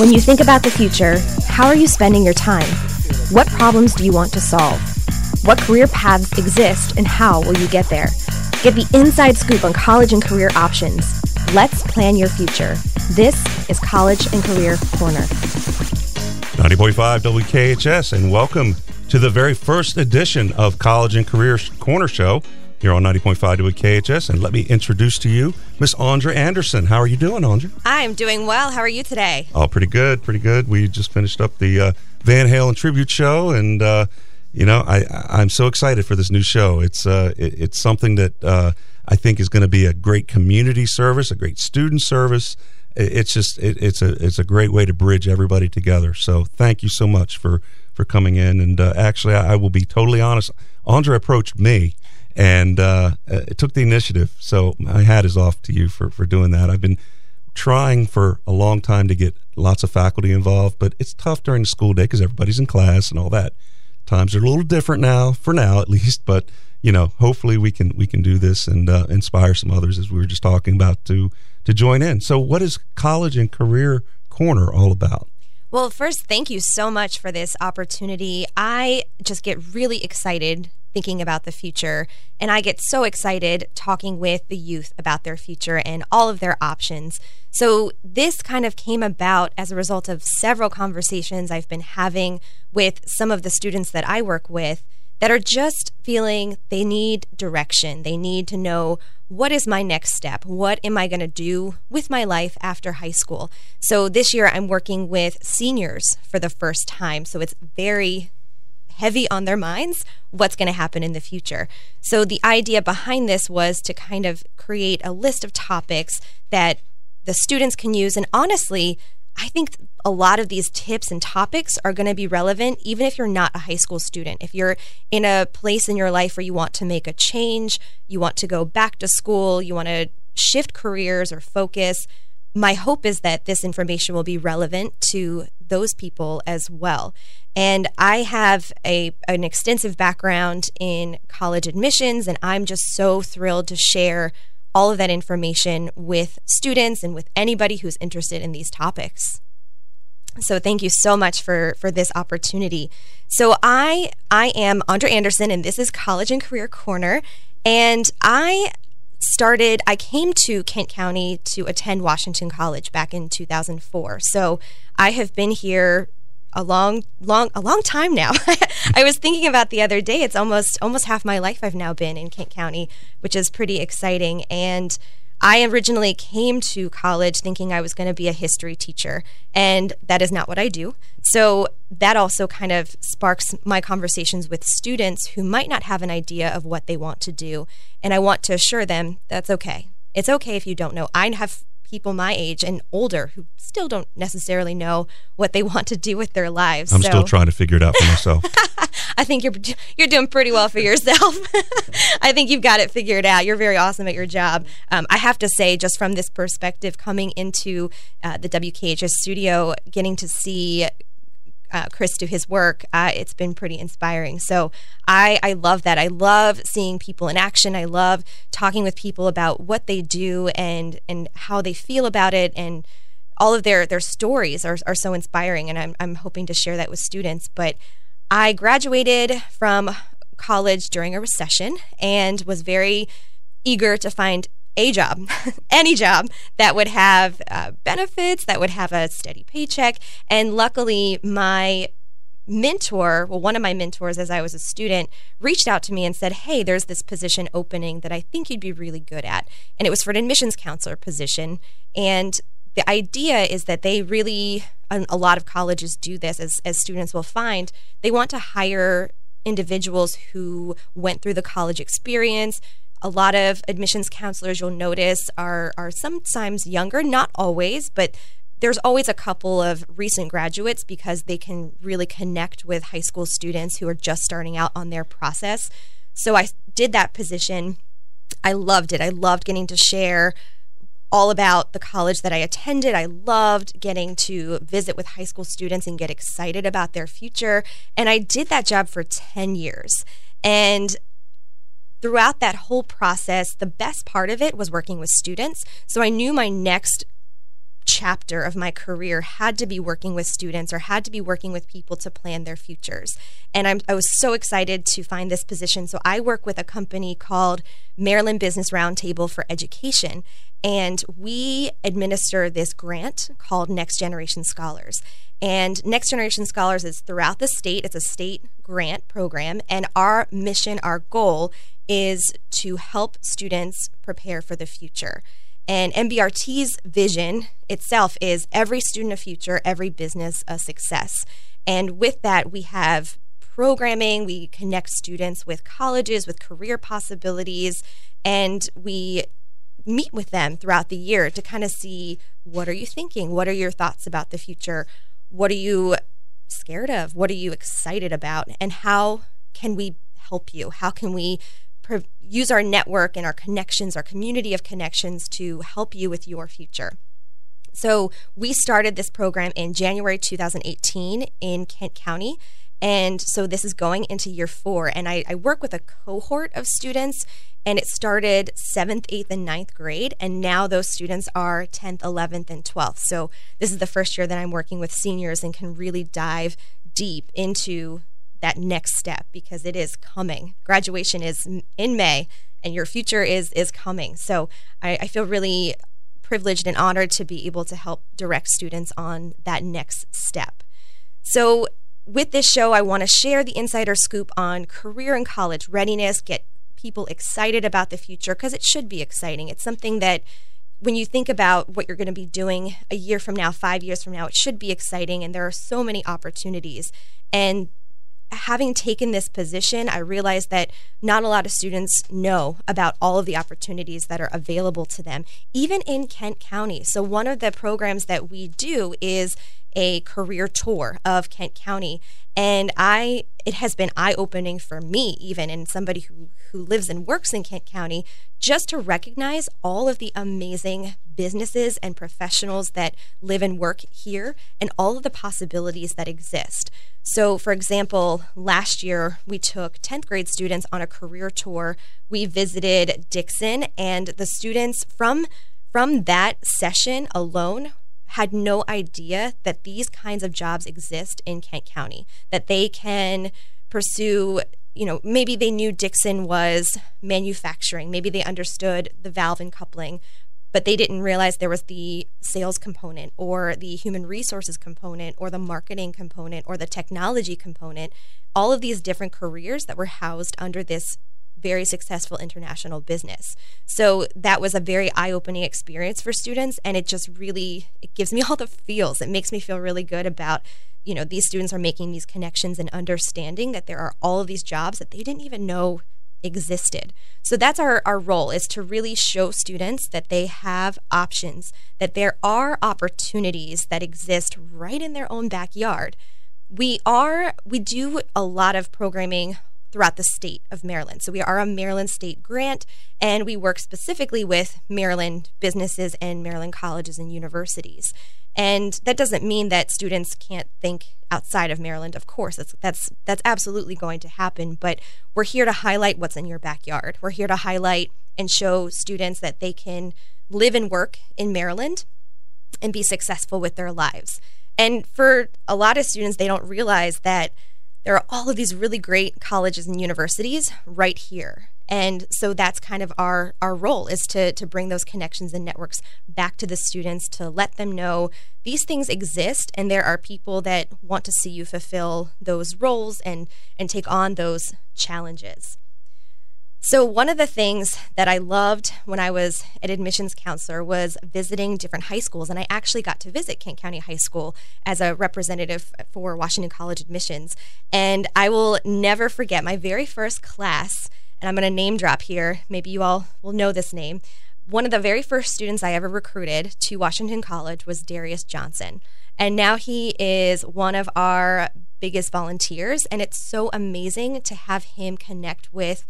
When you think about the future, how are you spending your time? What problems do you want to solve? What career paths exist and how will you get there? Get the inside scoop on college and career options. Let's plan your future. This is College and Career Corner. 90.5 WKHS, and welcome to the very first edition of College and Career Corner Show here on 90.5 WKHS. And let me introduce to you Miss Andra Anderson. How are you doing, Andra? I'm doing well. How are you today? Oh, pretty good, pretty good. We just finished up the uh, Van Halen tribute show, and uh, you know, I I'm so excited for this new show. It's uh, it, it's something that uh, I think is going to be a great community service, a great student service. it's just it, it's a it's a great way to bridge everybody together. So thank you so much for for coming in. And uh, actually, I, I will be totally honest. Andra approached me and uh, it took the initiative. So my hat is off to you for, for doing that. I've been trying for a long time to get lots of faculty involved, but it's tough during the school day because everybody's in class and all that. Times are a little different now, for now at least. But you know, hopefully we can we can do this and uh, inspire some others, as we were just talking about, to to join in. So, what is College and Career Corner all about? Well, first, thank you so much for this opportunity. I just get really excited thinking about the future. And I get so excited talking with the youth about their future and all of their options. So, this kind of came about as a result of several conversations I've been having with some of the students that I work with that are just feeling they need direction. They need to know what is my next step? What am I going to do with my life after high school? So, this year I'm working with seniors for the first time. So, it's very heavy on their minds what's going to happen in the future. So the idea behind this was to kind of create a list of topics that the students can use. And honestly, I think a lot of these tips and topics are going to be relevant even if you're not a high school student. If you're in a place in your life where you want to make a change, you want to go back to school, you want to shift careers or focus, my hope is that this information will be relevant to those people as well. And I have a an extensive background in college admissions and I'm just so thrilled to share all of that information with students and with anybody who's interested in these topics. So thank you so much for for this opportunity. So I I am Andra Anderson and this is College and Career Corner and I started, I came to Kent County to attend Washington College back in 2004. So I have been here a long long a long time now i was thinking about the other day it's almost almost half my life i've now been in kent county which is pretty exciting and I originally came to college thinking I was going to be a history teacher, and that is not what I do. So that also kind of sparks my conversations with students who might not have an idea of what they want to do. And I want to assure them that's okay. It's okay if you don't know. I have people my age and older who still don't necessarily know what they want to do with their lives. I'm so. still trying to figure it out for myself. I think you're you're doing pretty well for yourself. I think you've got it figured out. You're very awesome at your job. Um, I have to say, just from this perspective, coming into uh, the WKHS studio, getting to see uh, Chris do his work, uh, it's been pretty inspiring. So I, I love that. I love seeing people in action. I love talking with people about what they do and and how they feel about it and all of their their stories are, are so inspiring and I'm, I'm hoping to share that with students but i graduated from college during a recession and was very eager to find a job, any job that would have uh, benefits, that would have a steady paycheck. And luckily, my mentor, well, one of my mentors as I was a student, reached out to me and said, Hey, there's this position opening that I think you'd be really good at. And it was for an admissions counselor position. And the idea is that they really, a lot of colleges do this, as, as students will find, they want to hire individuals who went through the college experience, a lot of admissions counselors you'll notice are are sometimes younger, not always, but there's always a couple of recent graduates because they can really connect with high school students who are just starting out on their process. So I did that position. I loved it. I loved getting to share all about the college that I attended. I loved getting to visit with high school students and get excited about their future. And I did that job for 10 years. And throughout that whole process, the best part of it was working with students. So I knew my next chapter of my career had to be working with students or had to be working with people to plan their futures. And I'm, I was so excited to find this position. So I work with a company called Maryland Business Roundtable for Education. And we administer this grant called Next Generation Scholars. And Next Generation Scholars is throughout the state, it's a state grant program. And our mission, our goal is to help students prepare for the future. And MBRT's vision itself is every student a future, every business a success. And with that, we have programming, we connect students with colleges, with career possibilities, and we meet with them throughout the year to kind of see what are you thinking? What are your thoughts about the future? What are you scared of? What are you excited about? And how can we help you? How can we use our network and our connections, our community of connections to help you with your future? So, we started this program in January 2018 in Kent County. And so this is going into year four. And I, I work with a cohort of students and it started seventh, eighth, and ninth grade. And now those students are 10th, 11th, and 12th. So this is the first year that I'm working with seniors and can really dive deep into that next step because it is coming. Graduation is in May and your future is is coming. So I, I feel really privileged and honored to be able to help direct students on that next step. So with this show, I want to share the insider scoop on career and college readiness, get people excited about the future because it should be exciting. It's something that when you think about what you're going to be doing a year from now, five years from now, it should be exciting. And there are so many opportunities. And having taken this position, I realized that not a lot of students know about all of the opportunities that are available to them, even in Kent County. So, one of the programs that we do is a career tour of Kent County. And I it has been eye-opening for me even and somebody who who lives and works in Kent County just to recognize all of the amazing businesses and professionals that live and work here and all of the possibilities that exist. So, for example, last year we took 10th grade students on a career tour. We visited Dixon and the students from from that session alone had no idea that these kinds of jobs exist in Kent County, that they can pursue you know, maybe they knew Dixon was manufacturing, maybe they understood the valve and coupling, but they didn't realize there was the sales component or the human resources component or the marketing component or the technology component, all of these different careers that were housed under this very successful international business. So that was a very eye-opening experience for students and it just really it gives me all the feels. It makes me feel really good about you know these students are making these connections and understanding that there are all of these jobs that they didn't even know existed. So that's our, our role is to really show students that they have options, that there are opportunities that exist right in their own backyard. We are we do a lot of programming throughout the state of Maryland. So we are a Maryland state grant and we work specifically with Maryland businesses and Maryland colleges and universities. And that doesn't mean that students can't think outside of Maryland. Of course, that's that's that's absolutely going to happen, but we're here to highlight what's in your backyard. We're here to highlight and show students that they can live and work in Maryland and be successful with their lives. And for a lot of students, they don't realize that there are all of these really great colleges and universities right here. And so that's kind of our, our role is to, to bring those connections and networks back to the students to let them know these things exist and there are people that want to see you fulfill those roles and, and take on those challenges. So, one of the things that I loved when I was an admissions counselor was visiting different high schools. And I actually got to visit Kent County High School as a representative for Washington College admissions. And I will never forget my very first class, and I'm going to name drop here. Maybe you all will know this name. One of the very first students I ever recruited to Washington College was Darius Johnson. And now he is one of our biggest volunteers. And it's so amazing to have him connect with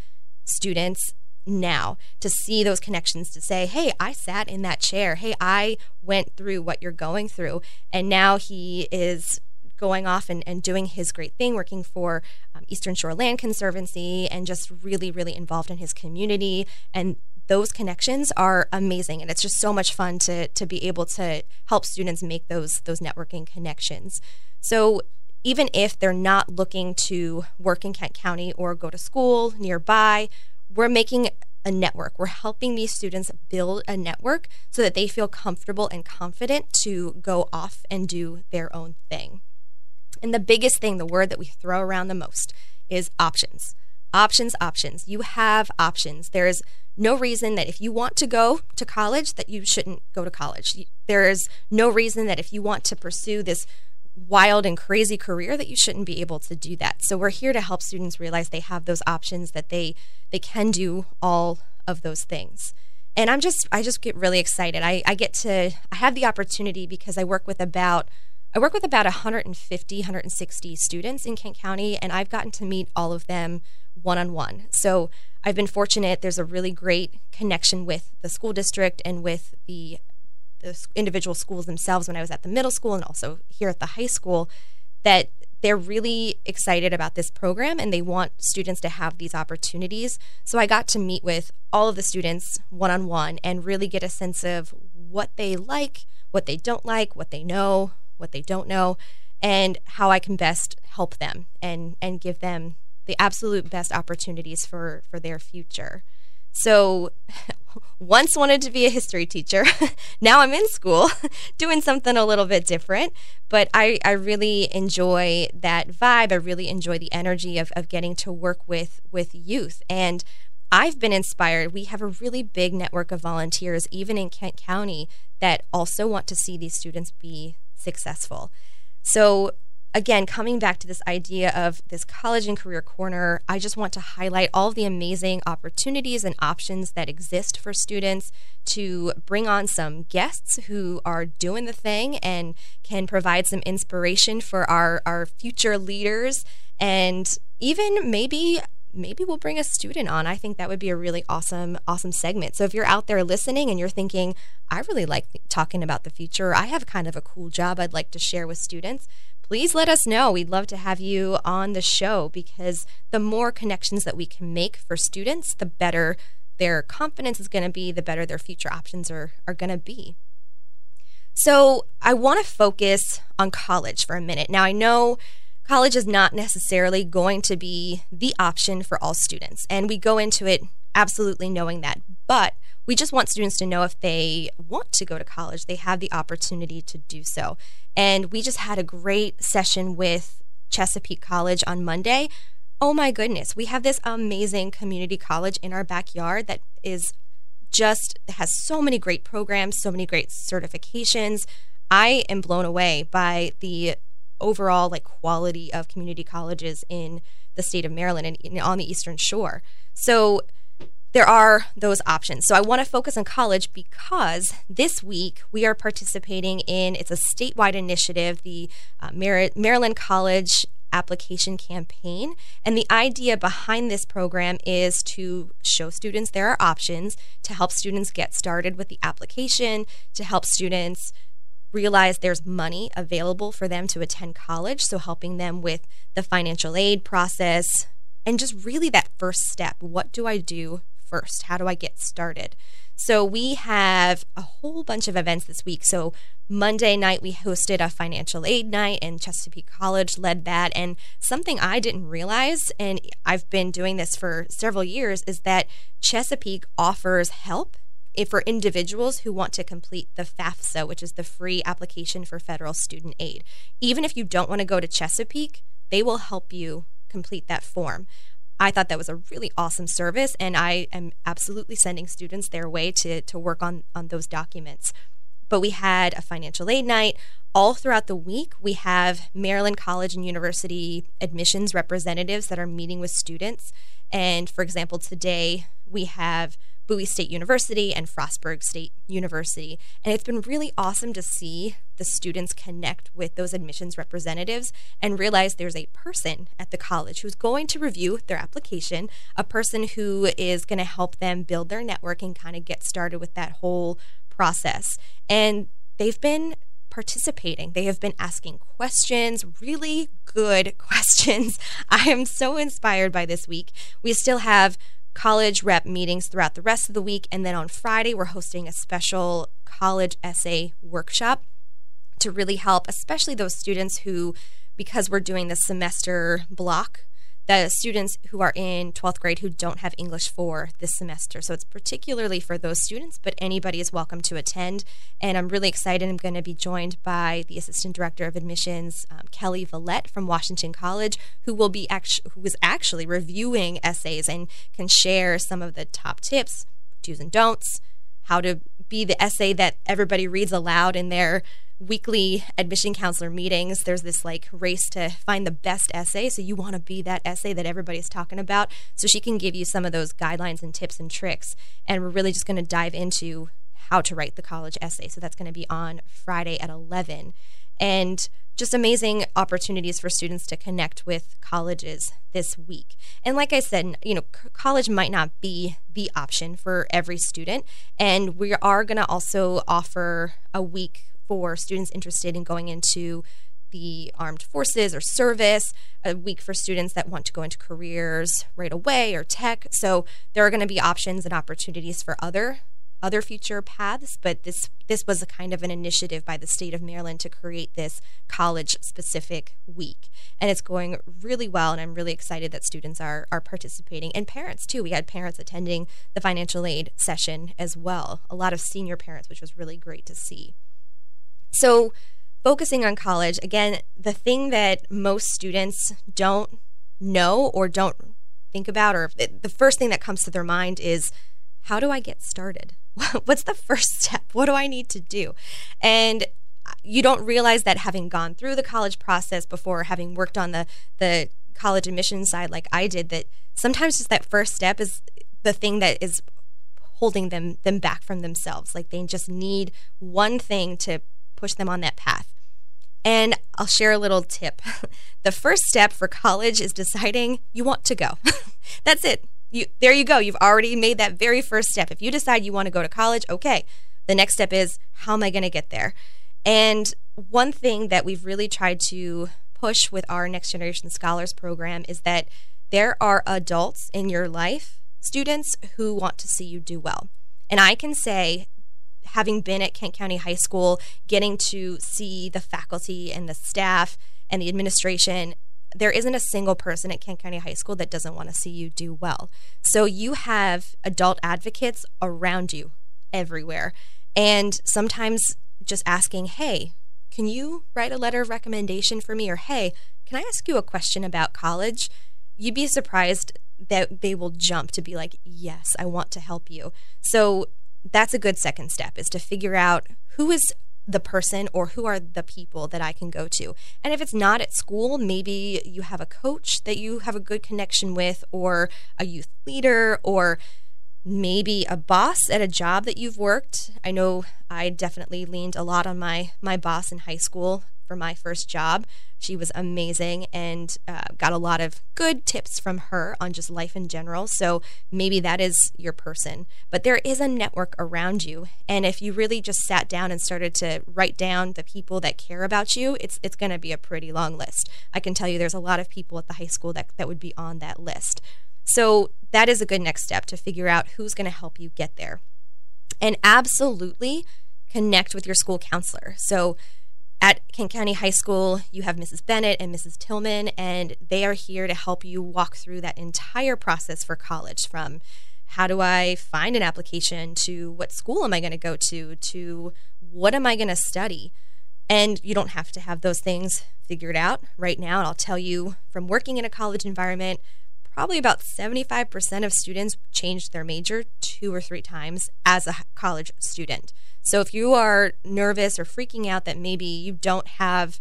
students now to see those connections to say hey i sat in that chair. Hey i went through what you're going through. And now he is going off and, and doing his great thing working for um, eastern shore land conservancy and just really really involved in his community. And those connections are amazing. And it's just so much fun to to be able to help students make those those networking connections. So even if they're not looking to work in Kent County or go to school nearby, we're making a network. We're helping these students build a network so that they feel comfortable and confident to go off and do their own thing. And the biggest thing, the word that we throw around the most, is options. Options, options. You have options. There's no reason that if you want to go to college that you shouldn't go to college. There is no reason that if you want to pursue this wild and crazy career that you shouldn't be able to do that. So we're here to help students realize they have those options that they they can do all of those things. And I'm just I just get really excited. I, I get to I have the opportunity because I work with about I work with about 150, 160 students in Kent County, and I've gotten to meet all of them one on one. So I've been fortunate. There's a really great connection with the school district and with the the individual schools themselves when I was at the middle school and also here at the high school that they're really excited about this program and they want students to have these opportunities. So I got to meet with all of the students one on one and really get a sense of what they like, what they don't like, what they know, what they don't know, and how I can best help them and and give them the absolute best opportunities for for their future. So once wanted to be a history teacher. now I'm in school doing something a little bit different. But I, I really enjoy that vibe. I really enjoy the energy of, of getting to work with, with youth. And I've been inspired. We have a really big network of volunteers, even in Kent County, that also want to see these students be successful. So again, coming back to this idea of this college and career corner, I just want to highlight all the amazing opportunities and options that exist for students to bring on some guests who are doing the thing and can provide some inspiration for our, our future leaders and even maybe maybe we'll bring a student on. I think that would be a really awesome, awesome segment. So if you're out there listening and you're thinking, I really like talking about the future, I have kind of a cool job I'd like to share with students, please let us know. We'd love to have you on the show because the more connections that we can make for students, the better their confidence is going to be, the better their future options are, are going to be. So, I want to focus on college for a minute. Now, I know college is not necessarily going to be the option for all students, and we go into it absolutely knowing that. But we just want students to know if they want to go to college, they have the opportunity to do so. And we just had a great session with Chesapeake College on Monday. Oh my goodness, we have this amazing community college in our backyard that is just has so many great programs, so many great certifications. I am blown away by the overall like quality of community colleges in the state of Maryland and on the Eastern Shore. So there are those options. So I want to focus on college because this week we are participating in it's a statewide initiative, the uh, Mar- Maryland College application campaign. And the idea behind this program is to show students there are options, to help students get started with the application, to help students realize there's money available for them to attend college. So helping them with the financial aid process and just really that first step. What do I do first? How do I get started? So we have a whole bunch of events this week. So Monday night we hosted a financial aid night and Chesapeake College led that and something I didn't realize and I've been doing this for several years is that Chesapeake offers help for individuals who want to complete the FAFSA, which is the free application for federal student aid. Even if you don't want to go to Chesapeake, they will help you complete that form. I thought that was a really awesome service, and I am absolutely sending students their way to, to work on, on those documents. But we had a financial aid night. All throughout the week, we have Maryland College and University admissions representatives that are meeting with students. And for example, today we have Bowie State University and Frostburg State University. And it's been really awesome to see the students connect with those admissions representatives and realize there's a person at the college who's going to review their application, a person who is going to help them build their network and kind of get started with that whole process. And they've been participating. They have been asking questions, really good questions. I am so inspired by this week. We still have college rep meetings throughout the rest of the week. And then on Friday, we're hosting a special college essay workshop to really help, especially those students who, because we're doing the semester block, the students who are in 12th grade who don't have English for this semester. So it's particularly for those students, but anybody is welcome to attend. And I'm really excited. I'm going to be joined by the Assistant Director of Admissions, um, Kelly Vallette from Washington College, who will be actu- who is actually reviewing essays and can share some of the top tips, do's and don'ts, how to be the essay that everybody reads aloud in their weekly admission counselor meetings, there's this like race to find the best essay. So you want to be that essay that everybody's talking about. So she can give you some of those guidelines and tips and tricks. And we're really just going to dive into how to write the college essay. So that's going to be on Friday at 11. And just amazing opportunities for students to connect with colleges this week. And like I said, you know, college might not be the option for every student. And we are going to also offer a week for students interested in going into the armed forces or service, a week for students that want to go into careers right away or tech. So there are going to be options and opportunities for other other future paths, but this this was a kind of an initiative by the state of Maryland to create this college specific week. And it's going really well and I'm really excited that students are are participating and parents too. We had parents attending the financial aid session as well. A lot of senior parents, which was really great to see. So, focusing on college, again, the thing that most students don't know or don't think about, or the first thing that comes to their mind is how do I get started? What's the first step? What do I need to do? And uh, you don't realize that having gone through the college process before, having worked on the, the college admission side like I did, that sometimes just that first step is the thing that is holding them them back from themselves. Like they just need one thing to push them on that path. And I'll share a little tip. the first step for college is deciding you want to go. That's it. You there you go. You've already made that very first step. If you decide you want to go to college, okay. The next step is how am I going to get there? And one thing that we've really tried to push with our Next Generation Scholars program is that there are adults in your life, students who want to see you do well. And I can say having been at Kent County High School, getting to see the faculty and the staff and the administration, there isn't a single person at Kent County High School that doesn't want to see you do well. So you have adult advocates around you everywhere. And sometimes just asking, hey, can you write a letter of recommendation for me? Or hey, can I ask you a question about college? You'd be surprised that they will jump to be like, yes, I want to help you. So that's a good second step is to figure out who is the person or who are the people that I can go to. And if it's not at school, maybe you have a coach that you have a good connection with, or a youth leader, or maybe a boss at a job that you've worked. I know I definitely leaned a lot on my my boss in high school for my first job. She was amazing and uh, got a lot of good tips from her on just life in general. So maybe that is your person. But there is a network around you. And if you really just sat down and started to write down the people that care about you, it's, it's going to be a pretty long list. I can tell you there's a lot of people at the high school that, that would be on that list. So that is a good next step to figure out who's going to help you get there. And absolutely connect with your school counselor. So at Kent County High School, you have Mrs. Bennett and Mrs. Tillman, and they are here to help you walk through that entire process for college from how do I find an application to what school am I going to go to to what am I going to study. And you don't have to have those things figured out right now. And I'll tell you from working in a college environment, probably about 75% of students change their major two or three times as a college student. So if you are nervous or freaking out that maybe you don't have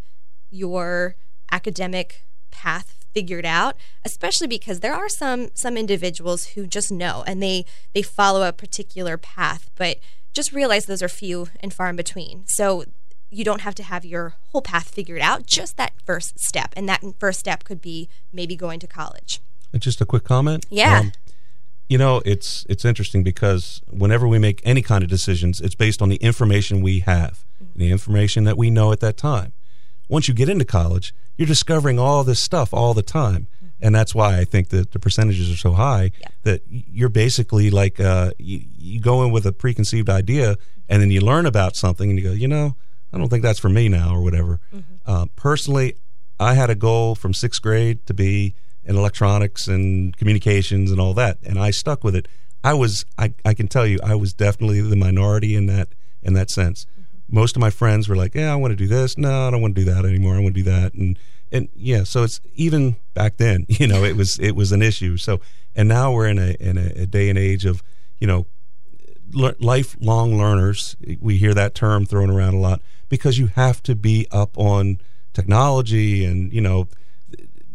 your academic path figured out especially because there are some some individuals who just know and they they follow a particular path but just realize those are few and far in between. So you don't have to have your whole path figured out just that first step. And that first step could be maybe going to college just a quick comment yeah um, you know, it's it's interesting because whenever we make any kind of decisions, it's based on the information we have, mm-hmm. the information that we know at that time. once you get into college, you're discovering all this stuff all the time. And that's why I think that the percentages are so high Yeah. that you're basically like uh, you, you go in with a preconceived idea and then you learn about something and you go, you know, I don't think that's for me now or whatever. Uh, personally, I had a goal from sixth grade to be in electronics and communications and all that, and I stuck with it. I was, I, I can tell you, I was definitely the minority in that in that sense. Mm-hmm. Most of my friends were like, "Yeah, I want to do this. No, I don't want to do that anymore. I want to do that." And and yeah, so it's even back then, you know, it was it was an issue. So and now we're in a in a, a day and age of, you know, le- lifelong learners. We hear that term thrown around a lot because you have to be up on technology and, you know,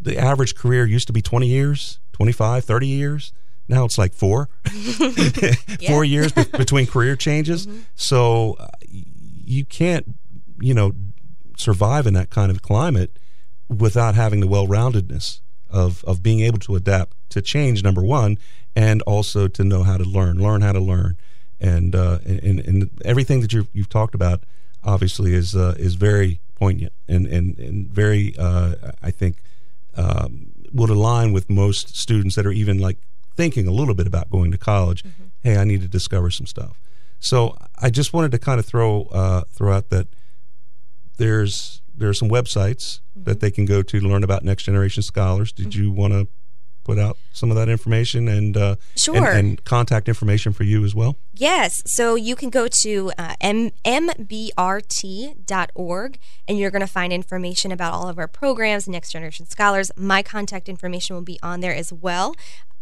the average career used to be 20 years, 25, 30 years. Now it's like four, four years be- between career changes. So uh, you can't, you know, survive in that kind of climate without having the well-roundedness of of being able to adapt to change. Number one, and also to know how to learn, learn how to learn, and uh, and, and everything that you you've talked about obviously is uh, is very poignant and and and very uh, I think um, would align with most students that are even like thinking a little bit about going to college. Hey, I need to discover some stuff. So I just wanted to kind of throw uh, throw out that there's there are some websites that they can go to to learn about next generation scholars. Did you want to put out some of that information and uh, Sure. and, and contact information for you as well? Yes. So you can go to uh, m- mbrt.org and you're going to find information about all of our programs, Next Generation Scholars. My contact information will be on there as well.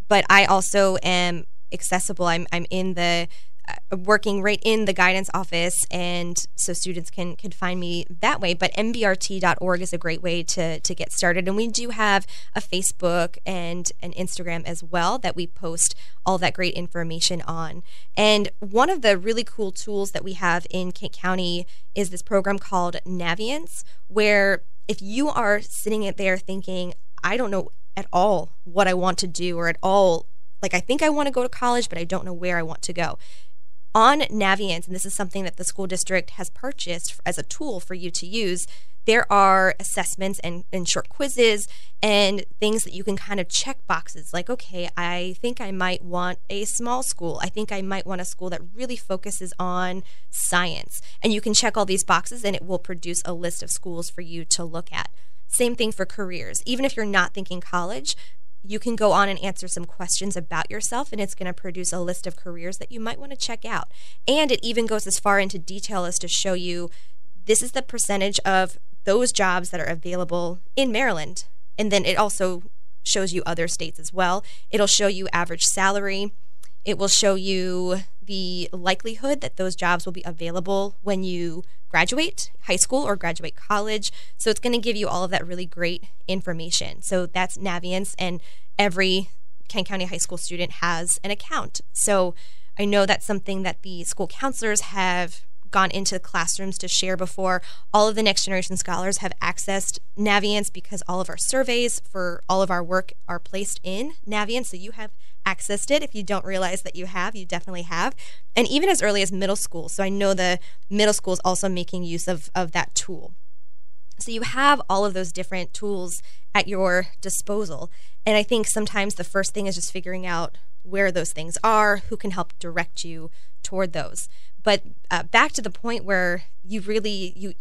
But I also am accessible. I'm, I'm in the Uh, working right in the guidance office and so students can can find me that way. But mbrt.org is a great way to to get started. And we do have a facebook and an instagram as well that we post all that great information on. And one of the really cool tools that we have in kent county is this program called naviance where if you are sitting it there thinking i don't know at all what i want to do or at all like i think i want to go to college but i don't know where i want to go on Naviance, and this is something that the school district has purchased as a tool for you to use, there are assessments and, and short quizzes and things that you can kind of check boxes like, okay, I think I might want a small school. I think I might want a school that really focuses on science. And you can check all these boxes and it will produce a list of schools for you to look at. Same thing for careers. Even if you're not thinking college, you can go on and answer some questions about yourself, and it's going to produce a list of careers that you might want to check out. And it even goes as far into detail as to show you this is the percentage of those jobs that are available in Maryland. And then it also shows you other states as well. It'll show you average salary. It will show you the likelihood that those jobs will be available when you graduate high school or graduate college. So it's going to give you all of that really great information. So that's Naviance, and every Kent County High School student has an account. So I know that's something that the school counselors have gone into classrooms to share before. All of the next generation scholars have accessed Naviance because all of our surveys for all of our work are placed in Naviance. So you have accessed it. If you don't realize that you have, you definitely have. And even as early as middle school. So I know the middle school is also making use of, of that tool. So you have all of those different tools at your disposal. And I think sometimes the first thing is just figuring out where those things are, who can help direct you toward those. But uh, back to the point where you really you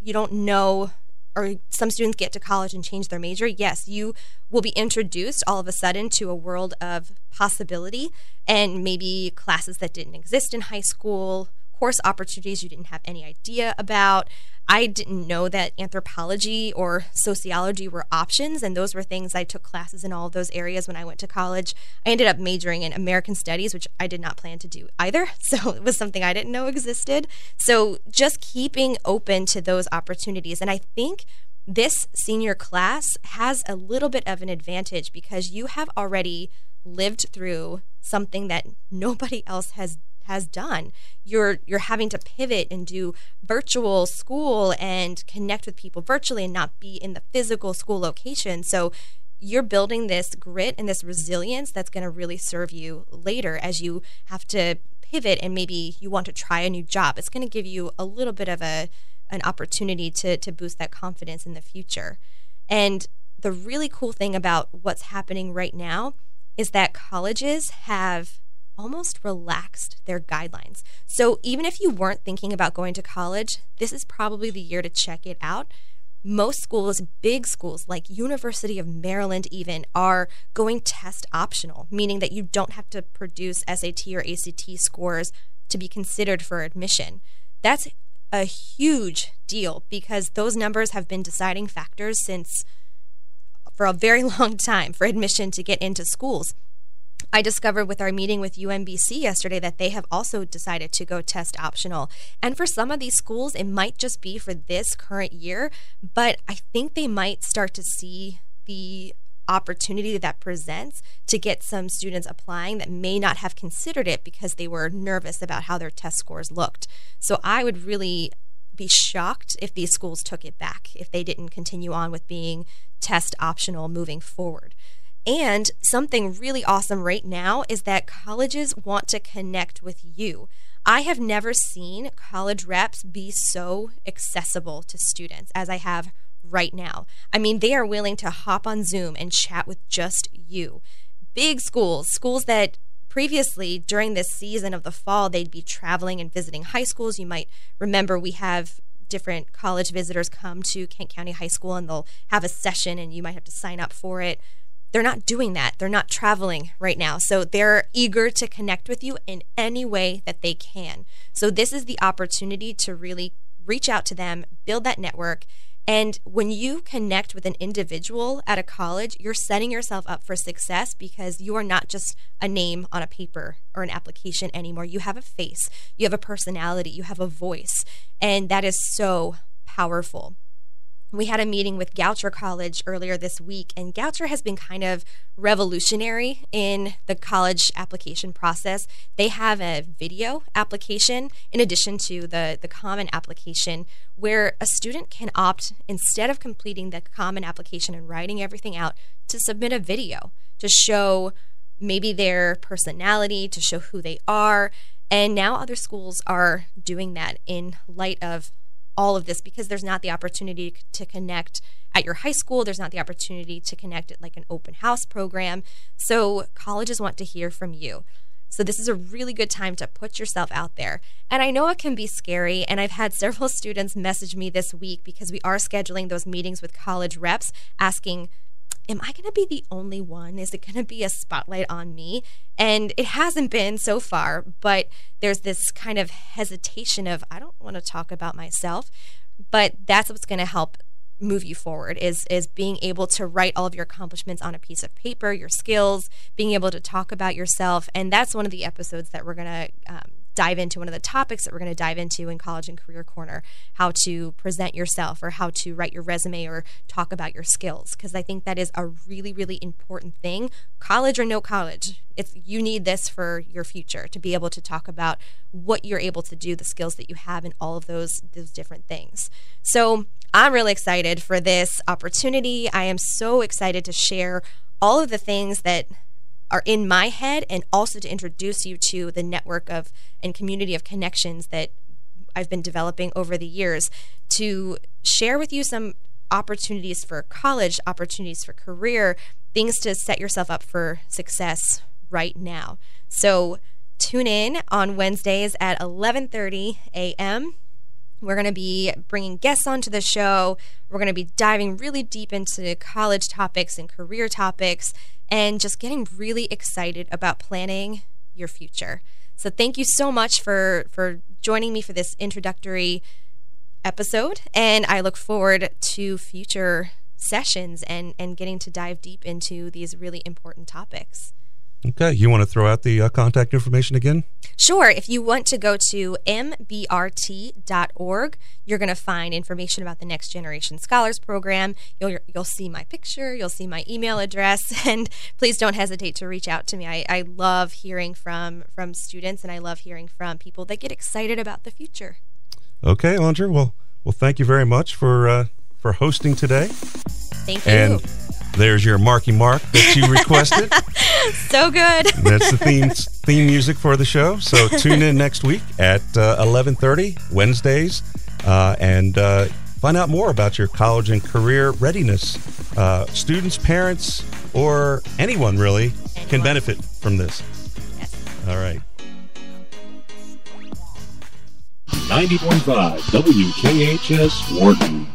you don't know or some students get to college and change their major, yes, you will be introduced all of a sudden to a world of possibility and maybe classes that didn't exist in high school, course opportunities you didn't have any idea about. I didn't know that anthropology or sociology were options, and those were things I took classes in all of those areas when I went to college. I ended up majoring in American Studies, which I did not plan to do either. So it was something I didn't know existed. So just keeping open to those opportunities. And I think this senior class has a little bit of an advantage because you have already lived through something that nobody else has has done. You're you're having to pivot and do virtual school and connect with people virtually and not be in the physical school location. So you're building this grit and this resilience that's going to really serve you later as you have to pivot and maybe you want to try a new job. It's going to give you a little bit of a an opportunity to to boost that confidence in the future. And the really cool thing about what's happening right now is that colleges have almost relaxed their guidelines. So even if you weren't thinking about going to college, this is probably the year to check it out. Most schools, big schools like University of Maryland even are going test optional, meaning that you don't have to produce SAT or ACT scores to be considered for admission. That's a huge deal because those numbers have been deciding factors since for a very long time for admission to get into schools. I discovered with our meeting with UMBC yesterday that they have also decided to go test optional. And for some of these schools, it might just be for this current year, but I think they might start to see the opportunity that presents to get some students applying that may not have considered it because they were nervous about how their test scores looked. So I would really be shocked if these schools took it back, if they didn't continue on with being test optional moving forward. And something really awesome right now is that colleges want to connect with you. I have never seen college reps be so accessible to students as I have right now. I mean, they are willing to hop on Zoom and chat with just you. Big schools, schools that previously during this season of the fall, they'd be traveling and visiting high schools. You might remember we have different college visitors come to Kent County High School and they'll have a session and you might have to sign up for it they're not doing that. They're not traveling right now. So they're eager to connect with you in any way that they can. So this is the opportunity to really reach out to them, build that network. And when you connect with an individual at a college, you're setting yourself up for success because you are not just a name on a paper or an application anymore. You have a face, you have a personality, you have a voice. And that is so powerful we had a meeting with Goucher College earlier this week, and Goucher has been kind of revolutionary in the college application process. They have a video application in addition to the, the common application where a student can opt, instead of completing the common application and writing everything out, to submit a video to show maybe their personality, to show who they are. And now other schools are doing that in light of all of this because there's not the opportunity to connect at your high school. There's not the opportunity to connect at like an open house program. So colleges want to hear from you. So this is a really good time to put yourself out there. And I know it can be scary. And I've had several students message me this week because we are scheduling those meetings with college reps asking, am I going to be the only one? Is it going to be a spotlight on me? And it hasn't been so far, but there's this kind of hesitation of, I don't want to talk about myself. But that's what's going to help move you forward is is being able to write all of your accomplishments on a piece of paper your skills being able to talk about yourself and that's one of the episodes that we're going to um, dive into one of the topics that we're going to dive into in College and Career Corner how to present yourself or how to write your resume or talk about your skills because I think that is a really really important thing college or no college. It's you need this for your future to be able to talk about what you're able to do the skills that you have and all of those those different things. So I'm really excited for this opportunity. I am so excited to share all of the things that are in my head and also to introduce you to the network of and community of connections that I've been developing over the years to share with you some opportunities for college, opportunities for career, things to set yourself up for success right now. So tune in on Wednesdays at 11:30 a.m. We're going to be bringing guests onto the show. We're going to be diving really deep into college topics and career topics and just getting really excited about planning your future. So thank you so much for for joining me for this introductory episode and I look forward to future sessions and and getting to dive deep into these really important topics. Okay, you want to throw out the uh, contact information again? Sure. If you want to go to mbrt.org, you're going to find information about the Next Generation Scholars Program. You'll you'll see my picture, you'll see my email address, and please don't hesitate to reach out to me. I, I love hearing from from students, and I love hearing from people that get excited about the future. Okay, Andra. Well, well, thank you very much for uh, for hosting today. Thank you. And there's your Marky Mark that you requested. so good. That's the theme theme music for the show. So tune in next week at uh, 11:30 Wednesdays uh, and uh, find out more about your college and career readiness. Uh, students, parents, or anyone really can benefit from this. Yes. All right. 90.5 WKHS Worton.